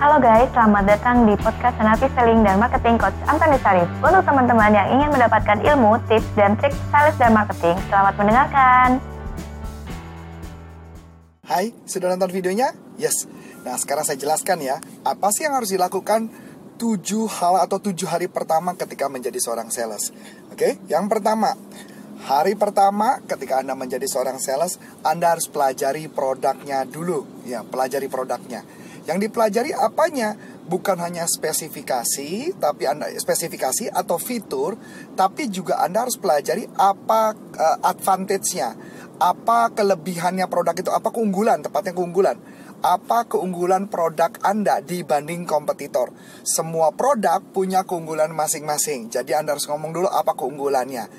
Halo guys, selamat datang di podcast Senapi Selling dan Marketing Coach Antoni Sarif. Untuk teman-teman yang ingin mendapatkan ilmu, tips, dan trik sales dan marketing, selamat mendengarkan. Hai, sudah nonton videonya? Yes. Nah, sekarang saya jelaskan ya, apa sih yang harus dilakukan 7 hal atau 7 hari pertama ketika menjadi seorang sales. Oke, yang pertama, hari pertama ketika Anda menjadi seorang sales, Anda harus pelajari produknya dulu. Ya, pelajari produknya. Yang dipelajari apanya? Bukan hanya spesifikasi, tapi Anda spesifikasi atau fitur, tapi juga Anda harus pelajari apa uh, advantage-nya, apa kelebihannya produk itu, apa keunggulan, tepatnya keunggulan. Apa keunggulan produk Anda dibanding kompetitor? Semua produk punya keunggulan masing-masing. Jadi Anda harus ngomong dulu apa keunggulannya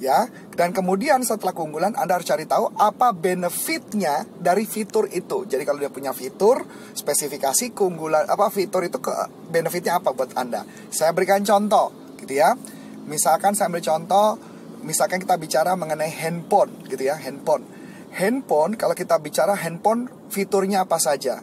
ya. Dan kemudian setelah keunggulan anda harus cari tahu apa benefitnya dari fitur itu. Jadi kalau dia punya fitur spesifikasi keunggulan apa fitur itu ke benefitnya apa buat anda? Saya berikan contoh gitu ya. Misalkan saya ambil contoh misalkan kita bicara mengenai handphone gitu ya handphone. Handphone kalau kita bicara handphone fiturnya apa saja?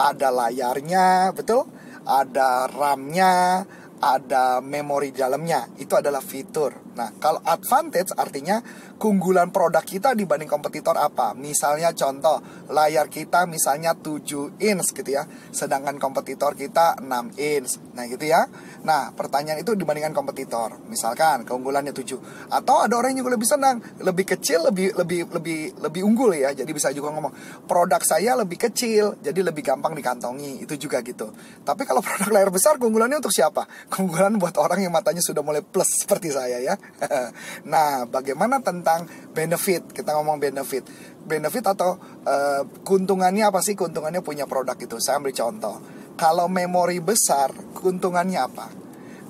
Ada layarnya betul? Ada RAM-nya ada memori dalamnya. Itu adalah fitur. Nah, kalau advantage artinya keunggulan produk kita dibanding kompetitor apa? Misalnya contoh, layar kita misalnya 7 inch gitu ya. Sedangkan kompetitor kita 6 inch. Nah, gitu ya. Nah, pertanyaan itu dibandingkan kompetitor. Misalkan keunggulannya 7. Atau ada orang yang juga lebih senang, lebih kecil, lebih lebih lebih lebih unggul ya. Jadi bisa juga ngomong, produk saya lebih kecil, jadi lebih gampang dikantongi. Itu juga gitu. Tapi kalau produk layar besar keunggulannya untuk siapa? keunggulan buat orang yang matanya sudah mulai plus seperti saya ya. nah, bagaimana tentang benefit? Kita ngomong benefit. Benefit atau uh, keuntungannya apa sih? Keuntungannya punya produk itu. Saya ambil contoh. Kalau memori besar, keuntungannya apa?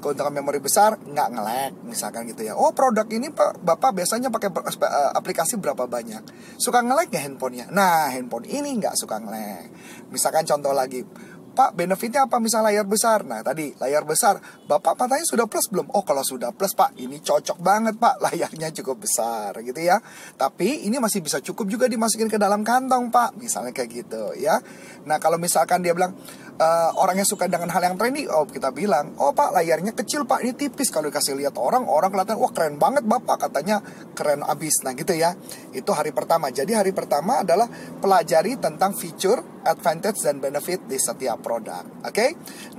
keuntungan memori besar nggak ngelek misalkan gitu ya oh produk ini pak bapak biasanya pakai eh, aplikasi berapa banyak suka ngelek nggak handphonenya nah handphone ini nggak suka ngelek misalkan contoh lagi Pak benefitnya apa? Misal layar besar. Nah tadi layar besar. Bapak matanya sudah plus belum? Oh kalau sudah plus pak ini cocok banget pak. Layarnya cukup besar gitu ya. Tapi ini masih bisa cukup juga dimasukin ke dalam kantong pak. Misalnya kayak gitu ya. Nah kalau misalkan dia bilang uh, Orang yang suka dengan hal yang trendy Oh kita bilang Oh pak layarnya kecil pak ini tipis Kalau dikasih lihat orang Orang kelihatan wah keren banget bapak Katanya keren abis Nah gitu ya Itu hari pertama Jadi hari pertama adalah pelajari tentang fitur advantage dan benefit di setiap produk. Oke? Okay?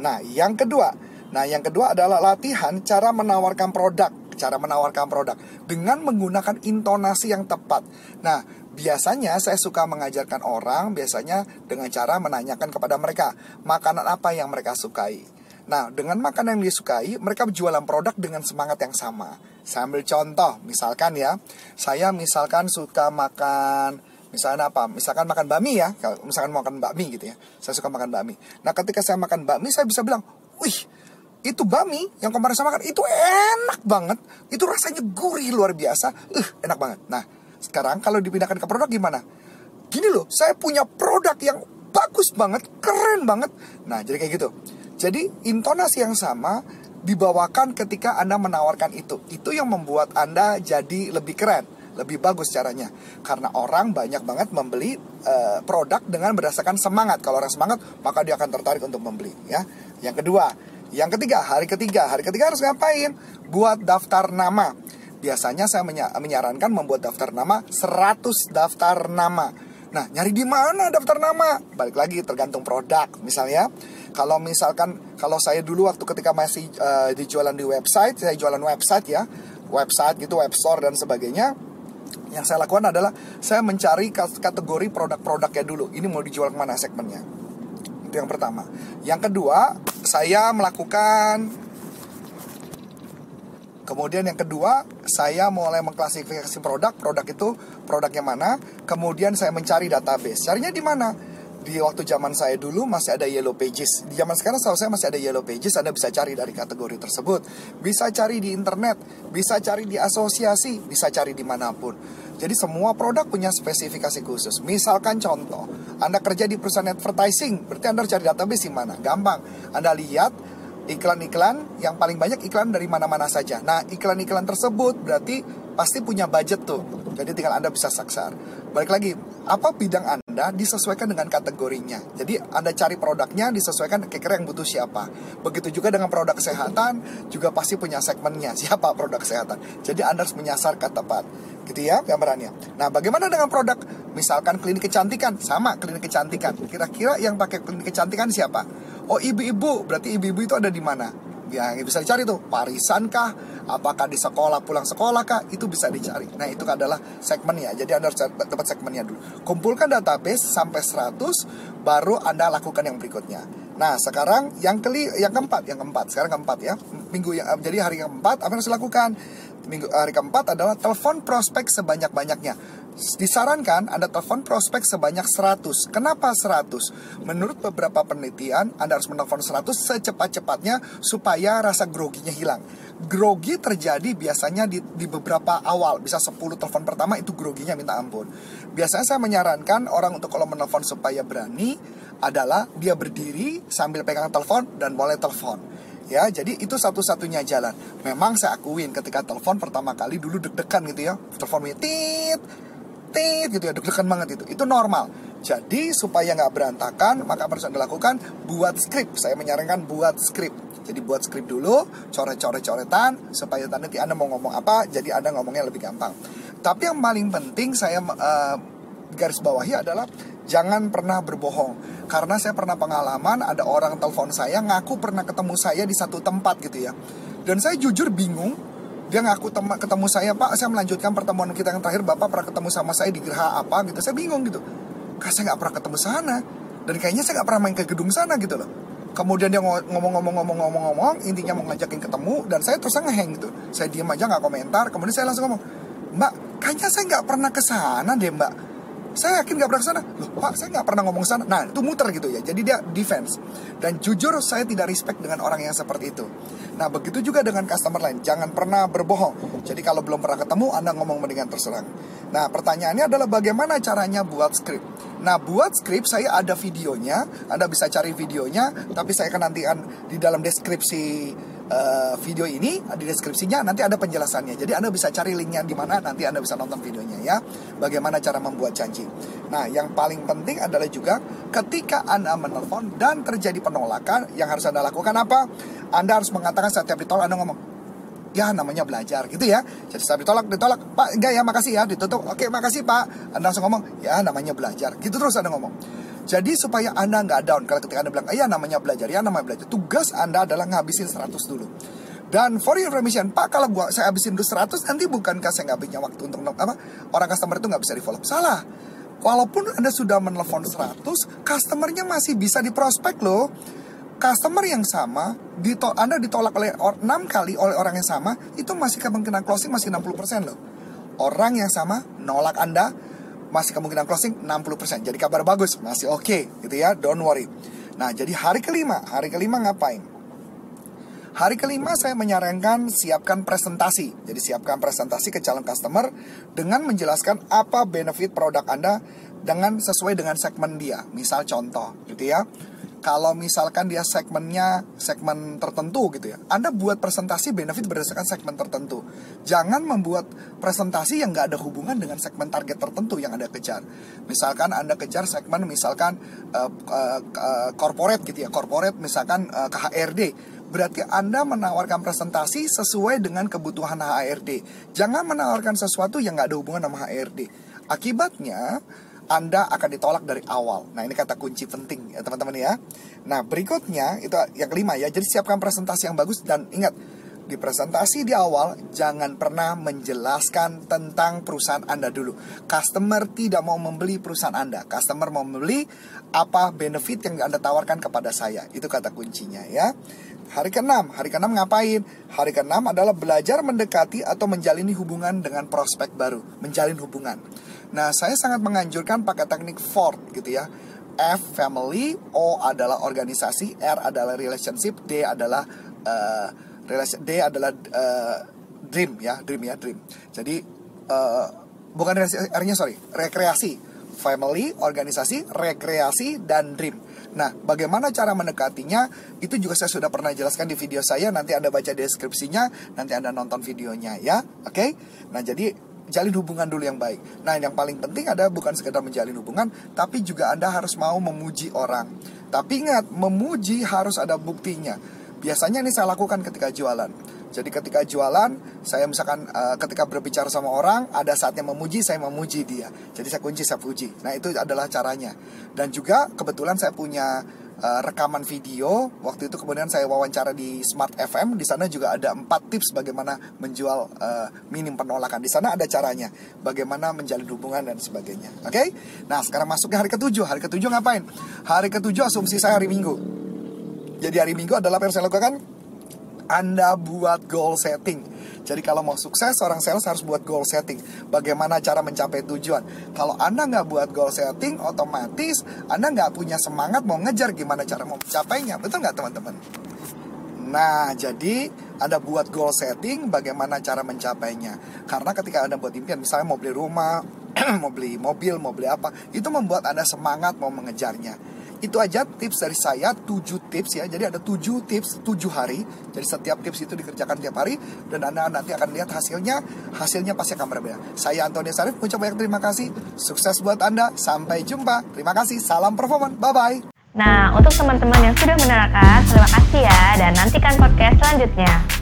Nah, yang kedua, nah yang kedua adalah latihan cara menawarkan produk, cara menawarkan produk dengan menggunakan intonasi yang tepat. Nah, biasanya saya suka mengajarkan orang biasanya dengan cara menanyakan kepada mereka makanan apa yang mereka sukai. Nah, dengan makanan yang disukai, mereka jualan produk dengan semangat yang sama. Saya ambil contoh, misalkan ya, saya misalkan suka makan Misalnya apa? Misalkan makan bakmi ya, kalau misalkan makan bakmi gitu ya. Saya suka makan bakmi. Nah, ketika saya makan bakmi, saya bisa bilang, "Wih, itu bakmi yang kemarin saya makan itu enak banget. Itu rasanya gurih luar biasa. Uh, enak banget." Nah, sekarang kalau dipindahkan ke produk gimana? Gini loh, saya punya produk yang bagus banget, keren banget. Nah, jadi kayak gitu. Jadi, intonasi yang sama dibawakan ketika Anda menawarkan itu. Itu yang membuat Anda jadi lebih keren lebih bagus caranya karena orang banyak banget membeli uh, produk dengan berdasarkan semangat kalau orang semangat maka dia akan tertarik untuk membeli ya yang kedua yang ketiga hari ketiga hari ketiga harus ngapain buat daftar nama biasanya saya menyarankan membuat daftar nama 100 daftar nama Nah, nyari di mana daftar nama? Balik lagi tergantung produk. Misalnya, kalau misalkan kalau saya dulu waktu ketika masih uh, dijualan di website, saya jualan website ya, website gitu, web store dan sebagainya yang saya lakukan adalah saya mencari kategori produk-produknya dulu. Ini mau dijual ke mana segmennya. Itu yang pertama. Yang kedua, saya melakukan Kemudian yang kedua, saya mulai mengklasifikasi produk, produk itu produknya mana. Kemudian saya mencari database. Carinya di mana? di waktu zaman saya dulu masih ada yellow pages. Di zaman sekarang saya masih ada yellow pages. Anda bisa cari dari kategori tersebut. Bisa cari di internet, bisa cari di asosiasi, bisa cari di mana pun. Jadi semua produk punya spesifikasi khusus. Misalkan contoh, Anda kerja di perusahaan advertising, berarti Anda cari database di mana? Gampang. Anda lihat iklan-iklan yang paling banyak iklan dari mana-mana saja. Nah, iklan-iklan tersebut berarti pasti punya budget tuh. Jadi tinggal Anda bisa saksar. Balik lagi, apa bidang Anda disesuaikan dengan kategorinya. Jadi Anda cari produknya disesuaikan kira-kira yang butuh siapa. Begitu juga dengan produk kesehatan, juga pasti punya segmennya. Siapa produk kesehatan. Jadi Anda harus menyasar ke tepat. Gitu ya gambarannya. Nah, bagaimana dengan produk misalkan klinik kecantikan? Sama klinik kecantikan. Kira-kira yang pakai klinik kecantikan siapa? Oh, ibu-ibu. Berarti ibu-ibu itu ada di mana? yang bisa dicari tuh. Parisan kah? Apakah di sekolah pulang sekolah kah? Itu bisa dicari. Nah itu adalah segmennya jadi anda harus dapat segmennya dulu. Kumpulkan database sampai 100 baru anda lakukan yang berikutnya. Nah sekarang yang keli yang keempat yang keempat. Sekarang keempat ya. Minggu yang jadi hari keempat apa yang harus dilakukan? Minggu hari keempat adalah telepon prospek sebanyak banyaknya disarankan Anda telepon prospek sebanyak 100. Kenapa 100? Menurut beberapa penelitian, Anda harus menelpon 100 secepat-cepatnya supaya rasa groginya hilang. Grogi terjadi biasanya di, di beberapa awal, bisa 10 telepon pertama itu groginya minta ampun. Biasanya saya menyarankan orang untuk kalau menelpon supaya berani adalah dia berdiri sambil pegang telepon dan boleh telepon ya jadi itu satu-satunya jalan memang saya akuin ketika telepon pertama kali dulu deg-degan gitu ya telepon tit tit gitu ya deg-degan banget itu. Itu normal. Jadi supaya nggak berantakan maka harus anda lakukan buat skrip saya menyarankan buat skrip jadi buat skrip dulu coret-coret coretan supaya nanti anda mau ngomong apa jadi anda ngomongnya lebih gampang. Tapi yang paling penting saya uh, garis bawahi adalah jangan pernah berbohong. Karena saya pernah pengalaman ada orang telepon saya ngaku pernah ketemu saya di satu tempat gitu ya. Dan saya jujur bingung dia ngaku tem ketemu saya pak saya melanjutkan pertemuan kita yang terakhir. Bapak pernah ketemu sama saya di gerha apa? Gitu. Saya bingung gitu. Karena saya nggak pernah ketemu sana. Dan kayaknya saya nggak pernah main ke gedung sana gitu loh. Kemudian dia ngomong-ngomong-ngomong-ngomong-ngomong intinya mau ngajakin ketemu dan saya terus ngeheng gitu. Saya diam aja nggak komentar. Kemudian saya langsung ngomong mbak kayaknya saya nggak pernah ke sana deh mbak saya yakin gak pernah ke sana loh pak saya nggak pernah ngomong sana. Nah itu muter gitu ya. Jadi dia defense. Dan jujur saya tidak respect dengan orang yang seperti itu. Nah begitu juga dengan customer lain. Jangan pernah berbohong. Jadi kalau belum pernah ketemu anda ngomong mendingan terserang. Nah pertanyaannya adalah bagaimana caranya buat script? Nah buat script saya ada videonya. Anda bisa cari videonya tapi saya akan nantikan di dalam deskripsi uh, video ini di deskripsinya nanti ada penjelasannya. Jadi Anda bisa cari linknya di mana nanti Anda bisa nonton videonya ya. Bagaimana cara membuat janji. Nah, yang paling penting adalah juga ketika Anda menelpon dan terjadi penolakan, yang harus Anda lakukan apa? Anda harus mengatakan setiap ditolak Anda ngomong, ya namanya belajar gitu ya jadi setiap ditolak ditolak pak enggak ya makasih ya ditutup oke makasih pak anda langsung ngomong ya namanya belajar gitu terus anda ngomong jadi supaya Anda nggak down kalau ketika Anda bilang, iya namanya belajar, ya namanya belajar. Tugas Anda adalah ngabisin 100 dulu. Dan for your information, Pak kalau gua saya habisin dulu 100, nanti bukankah saya nggak punya waktu untuk apa? Orang customer itu nggak bisa di follow. Salah. Walaupun Anda sudah menelpon 100, customernya masih bisa di prospek loh. Customer yang sama, ditol Anda ditolak oleh 6 kali oleh orang yang sama, itu masih kemungkinan closing masih 60% loh. Orang yang sama nolak Anda, masih kemungkinan closing 60%. Jadi kabar bagus, masih oke okay, gitu ya, don't worry. Nah, jadi hari kelima, hari kelima ngapain? Hari kelima saya menyarankan siapkan presentasi. Jadi siapkan presentasi ke calon customer dengan menjelaskan apa benefit produk Anda dengan sesuai dengan segmen dia. Misal contoh gitu ya kalau misalkan dia segmennya segmen tertentu gitu ya Anda buat presentasi benefit berdasarkan segmen tertentu. Jangan membuat presentasi yang nggak ada hubungan dengan segmen target tertentu yang Anda kejar. Misalkan Anda kejar segmen misalkan uh, uh, uh, corporate gitu ya corporate misalkan uh, ke HRD berarti Anda menawarkan presentasi sesuai dengan kebutuhan HRD jangan menawarkan sesuatu yang nggak ada hubungan sama HRD akibatnya anda akan ditolak dari awal. Nah, ini kata kunci penting ya teman-teman ya. Nah, berikutnya itu yang kelima ya. Jadi siapkan presentasi yang bagus dan ingat di presentasi di awal jangan pernah menjelaskan tentang perusahaan Anda dulu. Customer tidak mau membeli perusahaan Anda. Customer mau membeli apa benefit yang Anda tawarkan kepada saya. Itu kata kuncinya ya. Hari ke-6, hari ke-6 ngapain? Hari ke-6 adalah belajar mendekati atau menjalini hubungan dengan prospek baru, menjalin hubungan. Nah, saya sangat menganjurkan pakai teknik Ford gitu ya. F family, O adalah organisasi, R adalah relationship, D adalah uh, relation, D adalah uh, dream ya, dream ya, dream. Jadi uh, bukan R-nya sorry, rekreasi family, organisasi, rekreasi, dan dream. Nah, bagaimana cara mendekatinya? Itu juga saya sudah pernah jelaskan di video saya. Nanti Anda baca deskripsinya, nanti Anda nonton videonya ya. Oke? Okay? Nah, jadi jalin hubungan dulu yang baik. Nah, yang paling penting ada bukan sekedar menjalin hubungan, tapi juga Anda harus mau memuji orang. Tapi ingat, memuji harus ada buktinya. Biasanya ini saya lakukan ketika jualan. Jadi ketika jualan, saya misalkan uh, ketika berbicara sama orang, ada saatnya memuji, saya memuji dia. Jadi saya kunci, saya puji. Nah itu adalah caranya. Dan juga kebetulan saya punya uh, rekaman video. Waktu itu kemudian saya wawancara di Smart FM. Di sana juga ada empat tips bagaimana menjual uh, minim penolakan. Di sana ada caranya, bagaimana menjalin hubungan dan sebagainya. Oke? Okay? Nah sekarang masuk ke hari ketujuh. Hari ketujuh ngapain? Hari ketujuh asumsi saya hari Minggu. Jadi hari Minggu adalah apa yang saya lakukan? Anda buat goal setting. Jadi kalau mau sukses, seorang sales harus buat goal setting. Bagaimana cara mencapai tujuan. Kalau Anda nggak buat goal setting, otomatis Anda nggak punya semangat mau ngejar gimana cara mau mencapainya. Betul nggak teman-teman? Nah, jadi Anda buat goal setting, bagaimana cara mencapainya. Karena ketika Anda buat impian, misalnya mau beli rumah, mau beli mobil, mau beli apa, itu membuat Anda semangat mau mengejarnya. Itu aja tips dari saya, 7 tips ya. Jadi ada 7 tips, 7 hari. Jadi setiap tips itu dikerjakan tiap hari dan Anda nanti akan lihat hasilnya. Hasilnya pasti akan berbeda. Saya Antoni Sarif mengucapkan banyak terima kasih. Sukses buat Anda. Sampai jumpa. Terima kasih. Salam performan. Bye-bye. Nah, untuk teman-teman yang sudah menerangkan, terima kasih ya dan nantikan podcast selanjutnya.